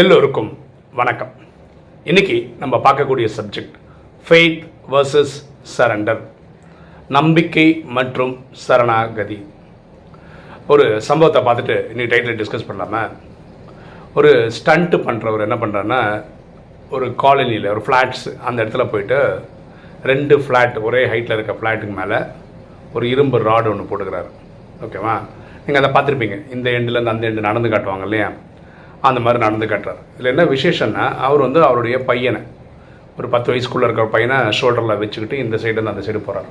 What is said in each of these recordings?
எல்லோருக்கும் வணக்கம். இன்னைக்கு நம்ம பார்க்கக்கூடிய சப்ஜெக்ட் ஃபெய்த் வர்சஸ் சரண்டர் நம்பிக்கை மற்றும் சரணாகதி. ஒரு சம்பவத்தை பார்த்துட்டு இன்னைக்கு டைட்டில் டிஸ்கஸ் பண்ணலாமா? ஒரு ஸ்டண்ட்டு பண்ணுறவர் என்ன பண்ணுறாருன்னா ஒரு காலனியில் ஒரு ஃப்ளாட்ஸ் அந்த இடத்துல போயிட்டு ரெண்டு ஃப்ளாட் ஒரே ஹைட்டில் இருக்க ஃப்ளாட்டுக்கு மேலே ஒரு இரும்பு ராடு ஒன்று போட்டுக்கிறாரு. ஓகேவா நீங்கள் அதை பார்த்துருப்பீங்க. இந்த எண்டுலேருந்து அந்த எண்டு நடந்து காட்டுவாங்க இல்லையா? அந்த மாதிரி நடந்து கட்டுறார். இதில் என்ன விசேஷம்னா அவர் வந்து அவருடைய பையனை ஒரு பத்து வயசுக்குள்ளே இருக்கிற பையனை ஷோல்டரில் வச்சுக்கிட்டு இந்த சைடு அந்த சைடு போகிறாரு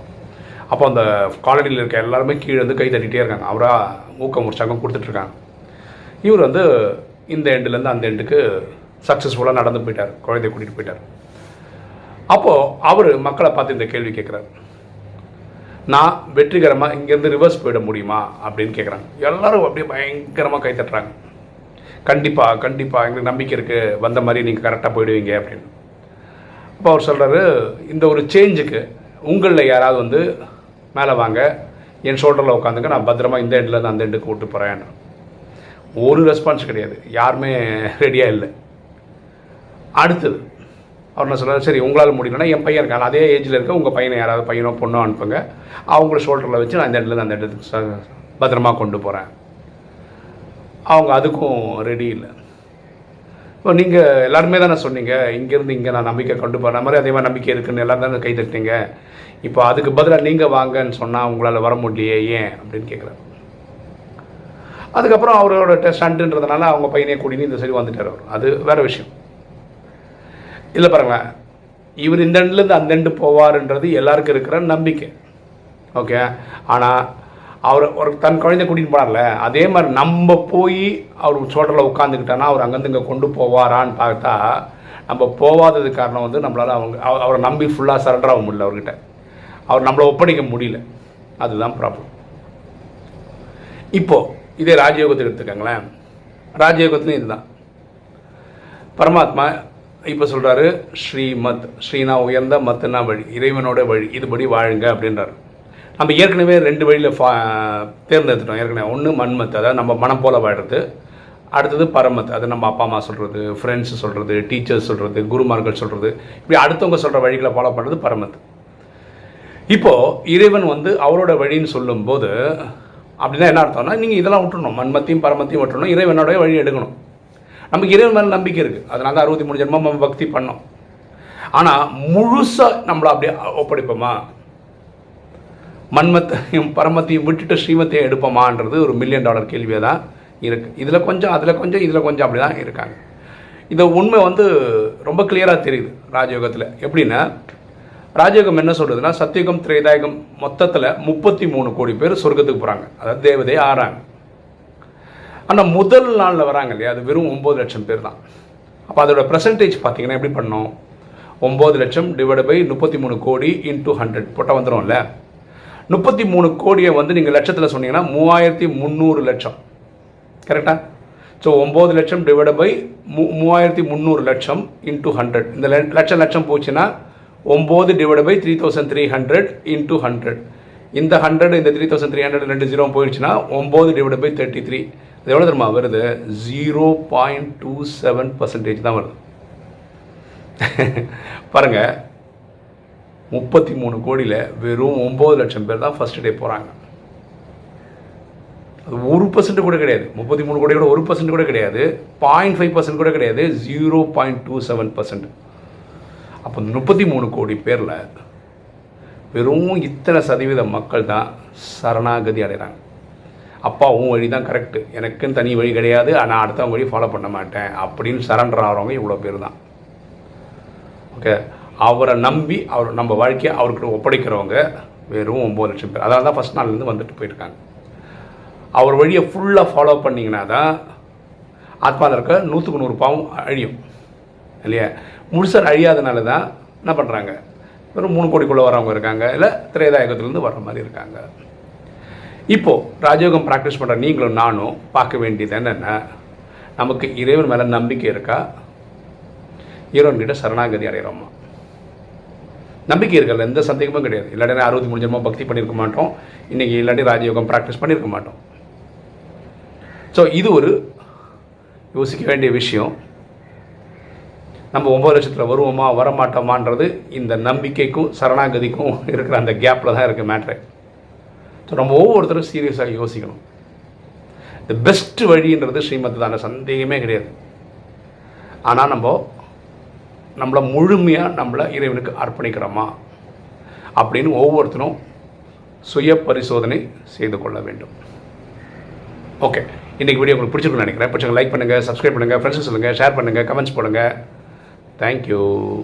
அப்போ அந்த காலனியில் இருக்க எல்லாருமே கீழே வந்து கை தட்டிகிட்டே இருக்காங்க. அவராக ஊக்கம் உற்சாகம் கொடுத்துட்ருக்காங்க இவர் வந்து இந்த எண்டுலேருந்து அந்த எண்டுக்கு சக்ஸஸ்ஃபுல்லாக நடந்து போயிட்டார். குழந்தைய கூட்டிகிட்டு போயிட்டார். அப்போது அவர் மக்களை பார்த்து இந்த கேள்வி கேட்குறாரு நான் வெற்றிகரமாக இங்கேருந்து ரிவர்ஸ் போயிட முடியுமா? அப்படின்னு கேட்குறாங்க எல்லோரும் அப்படியே பயங்கரமாக கை தட்டுறாங்க. கண்டிப்பாக கண்டிப்பாக எங்களுக்கு நம்பிக்கை இருக்குது வந்த மாதிரி நீங்கள் கரெக்டாக போயிடுவீங்க அப்படின்னு. அப்போ அவர் சொல்கிறாரு இந்த ஒரு சேஞ்சுக்கு உங்களில் யாராவது வந்து மேலே வாங்க என் ஷோல்டரில் உட்காந்துங்க நான் பத்திரமா இந்த எண்ட்லேருந்து அந்த எண்டுக்கு விட்டு போகிறேன் ஒரு ரெஸ்பான்ஸ் கிடையாது. யாருமே ரெடியாக இல்லை. அடுத்தது அவர் என்ன சொல்கிறார் சரி உங்களால் முடியலன்னா என் பையன் இருக்கான். அதே ஏஜில் இருக்க உங்கள் பையனை யாராவது பையனோ பொண்ணோ அனுப்புங்க. அவங்கள ஷோல்டரில் வச்சு நான் இந்த இடத்துல அந்த இடத்துக்கு பத்திரமா கொண்டு போகிறேன் அவங்க அதுக்கும் ரெடி இல்லை. இப்போ நீங்கள் எல்லாருமே தானே சொன்னீங்க இங்கேருந்து இங்கே நான் நம்பிக்கை கொண்டு போகிற மாதிரி அதே மாதிரி நம்பிக்கை இருக்குன்னு எல்லாரும் தானே கை தட்டினீங்க. இப்போ அதுக்கு பதிலாக நீங்கள் வாங்கன்னு சொன்னால் உங்களால் வர முடியலையே ஏன் அப்படின்னு கேட்குறாரு அதுக்கப்புறம் அவரோட ஸ்டண்ட்டுன்றதுனால அவங்க பையனே கூட்டின்னு இந்த சைடு வந்துட்டார் அவர். அது வேறு விஷயம். இல்லை பாருங்களேன் இவர் இந்த எண்ட்லேருந்து அந்த எண்டு போவாருன்றது எல்லாருக்கும் இருக்கிற நம்பிக்கை. ஓகே ஆனால் அவர் ஒரு தன் குழந்தை கூட்டிகிட்டு போனார்ல அதே மாதிரி நம்ம போய் அவர் சோட்டரில் உட்காந்துக்கிட்டோன்னா அவர் அங்கேருந்து இங்கே கொண்டு போவாரான்னு பார்த்தா நம்ம போவாதது காரணம் வந்து நம்மளால் அவங்க அவ- அவரை நம்பி ஃபுல்லாக சரண்டர் ஆக முடியல அவர்கிட்ட. அவர் நம்மளை ஒப்படைக்க முடியல. அதுதான் ப்ராப்ளம் இப்போது இதே ராஜயோகத்துக்கு எடுத்துக்கோங்களேன். ராஜயோகத்துலையும் இதுதான். பரமாத்மா இப்போ சொல்கிறாரு ஸ்ரீமத் ஸ்ரீனா உயர்ந்த மத்துனா வழி இறைவனோட வழி இதுபடி வாழுங்க அப்படின்றாரு. நம்ம ஏற்கனவே ரெண்டு வழியில் ஃபா தேர்ந்தெடுத்துட்டோம். ஏற்கனவே ஒன்று மண்மத்து அதாவது நம்ம மனம் போல வாடுறது அடுத்தது பரமத் அது நம்ம அப்பா அம்மா சொல்கிறது ஃப்ரெண்ட்ஸ் சொல்கிறது டீச்சர்ஸ் சொல்கிறது குருமார்கள் சொல்கிறது இப்படி அடுத்தவங்க சொல்கிற வழிகளை ஃபாலோ பண்ணுறது பரமத். இப்போது இறைவன் வந்து அவரோட வழின்னு சொல்லும்போது அப்படின்னா என்ன அர்த்தம்னா நீங்கள் இதெல்லாம் விட்டுணும் மண்மத்தையும் பரமத்தையும் விட்டுணும் இறைவனோட வழி எடுக்கணும். நமக்கு இறைவன் மேலே நம்பிக்கை இருக்குது அதனால தான் அறுபத்தி மூணு ஜென்மம் நம்ம பக்தி பண்ணோம். ஆனால் முழுசாக நம்மளை அப்படியே ஒப்படைப்போமா? மன்மத்தையும் பரமத்தையும் விட்டுட்டு ஸ்ரீமத்தையும் எடுப்போமான்றது ஒரு மில்லியன் டாலர் கேள்வியாக தான் இருக்குது இதில் கொஞ்சம் அதில் கொஞ்சம் இதில் கொஞ்சம் அப்படி தான் இருக்காங்க. இந்த உண்மை வந்து ரொம்ப கிளியராக தெரியுது ராஜயோகத்தில். எப்படின்னா ராஜயோகம் என்ன சொல்கிறதுனா சத்தியுகம் திரைதாயகம் மொத்தத்தில் முப்பத்தி மூணு கோடி பேர் சொர்க்கத்துக்கு போகிறாங்க அதாவது தேவதையை ஆறாங்க. ஆனால் முதல் நாளில் வராங்க இல்லையா? அது வெறும் ஒம்பது லட்சம் பேர் தான். அப்போ அதோட பர்சன்டேஜ் பார்த்தீங்கன்னா எப்படி பண்ணோம் ஒம்பது லட்சம் டிவைட் பை முப்பத்தி மூணு கோடி இன்டூ ஹண்ட்ரட் போட்டால் வந்துடும்ல முப்பத்தி மூணு கோடியை வந்து நீங்கள் லட்சத்தில் சொன்னீங்கன்னா மூவாயிரத்தி முந்நூறு லட்சம். கரெக்டா ஸோ ஒம்பது லட்சம் டிவைட் பை மூ மூவாயிரத்தி முந்நூறு லட்சம் இன்டூ ஹண்ட்ரட் இந்த லட்சம் லட்சம் போச்சுன்னா ஒம்பது divide by three thousand three hundred into hundred இந்த ஹண்ட்ரட் இந்த த்ரீ தௌசண்ட் த்ரீ ஹண்ட்ரட் ரெண்டு ஜீரோ போயிடுச்சுன்னா ஒம்பது டிவைட் பை தேர்ட்டி த்ரீ அது எவ்வளோ தெரியுமா வருது? Zero point two seven percentage தான் வருது. பாருங்கள் முப்பத்தி மூணு கோடியில் வெறும் ஒம்பது லட்சம் பேர் தான் ஃபஸ்ட் டே போகிறாங்க அது ஒரு பர்சன்ட் கூட கிடையாது. முப்பத்தி மூணு கோடி கூட ஒரு பர்சன்ட் கூட கிடையாது. பாயிண்ட் ஃபைவ் பர்சன்ட் கூட கிடையாது. Zero point two seven percent அப்போ முப்பத்தி மூணு கோடி பேரில் வெறும் இத்தனை சதவீத மக்கள் தான் சரணாகதி அடைகிறாங்க அப்பாவும் வழி தான் கரெக்டு எனக்குன்னு தனி வழி கிடையாது. ஆனால் அடுத்தவங்க வழி ஃபாலோ பண்ண மாட்டேன். அப்படின்னு சரண்டர் ஆகிறவங்க இவ்வளோ பேர் தான். ஓகே அவரை நம்பி அவர் நம்ம வாழ்க்கையை அவர்கிட்ட ஒப்படைக்கிறவங்க வெறும் ஒம்பது லட்சம் பேர். அதனால தான் ஃபஸ்ட் நாள்லேருந்து வந்துட்டு போயிருக்காங்க. அவர் வழியை ஃபுல்லாக ஃபாலோ பண்ணிங்கன்னா தான் ஆத்மாவில் இருக்க நூற்றுக்கு நூறு பாவம் அழியும். இல்லையா? முழுசாக அழியாதனால தான் என்ன பண்ணுறாங்க வெறும் மூணு கோடிக்குள்ளே வரவங்க இருக்காங்க. இல்லை திரேதாயகத்துலேருந்து வர்ற மாதிரி இருக்காங்க. இப்போது ராஜயோகம் ப்ராக்டிஸ் பண்ணுற நீங்களும் நானும் பார்க்க வேண்டியது என்னென்ன நமக்கு இறைவன் மேலே நம்பிக்கை இருக்கா? இறைவன்கிட்ட சரணாகதி அடைகிறோமா நம்பிக்கை இருக்கல எந்த சந்தேகமும் கிடையாது. இல்லாட்டி அறுபத்தி மூணு ஜென்மம் பக்தி பண்ணியிருக்க மாட்டோம். இன்றைக்கி இல்லாட்டி ராஜயோகம் ப்ராக்டிஸ் பண்ணியிருக்க மாட்டோம். ஸோ இது ஒரு யோசிக்க வேண்டிய விஷயம். நம்ம ஒம்பது லட்சத்தில் வருவோமா வரமாட்டோமான்றது இந்த நம்பிக்கைக்கும் சரணாகதிக்கும் இருக்கிற அந்த கேப்பில் தான் இருக்குது மேட்ரு ஸோ நம்ம ஒவ்வொருத்தரும் சீரியஸாக யோசிக்கணும். த பெஸ்ட் வழின்றது ஸ்ரீமத் தான சந்தேகமே கிடையாது. ஆனால் நம்ம நம்மளை முழுமையாக நம்மளை இறைவனுக்கு அர்ப்பணிக்கிறோமா? அப்படின்னு ஒவ்வொருத்தரும் சுய பரிசோதனை செய்து கொள்ள வேண்டும். ஓகே இன்றைக்கி வீடியோ உங்களுக்கு பிடிச்சிருக்குன்னு நினைக்கிறேன். பிடிச்சவங்க லைக் பண்ணுங்கள் சப்ஸ்கிரைப் பண்ணுங்கள் ஃப்ரெண்ட்ஸ் சொல்லுங்கள் ஷேர் பண்ணுங்கள் கமெண்ட்ஸ் போடுங்கள் தேங்க்யூ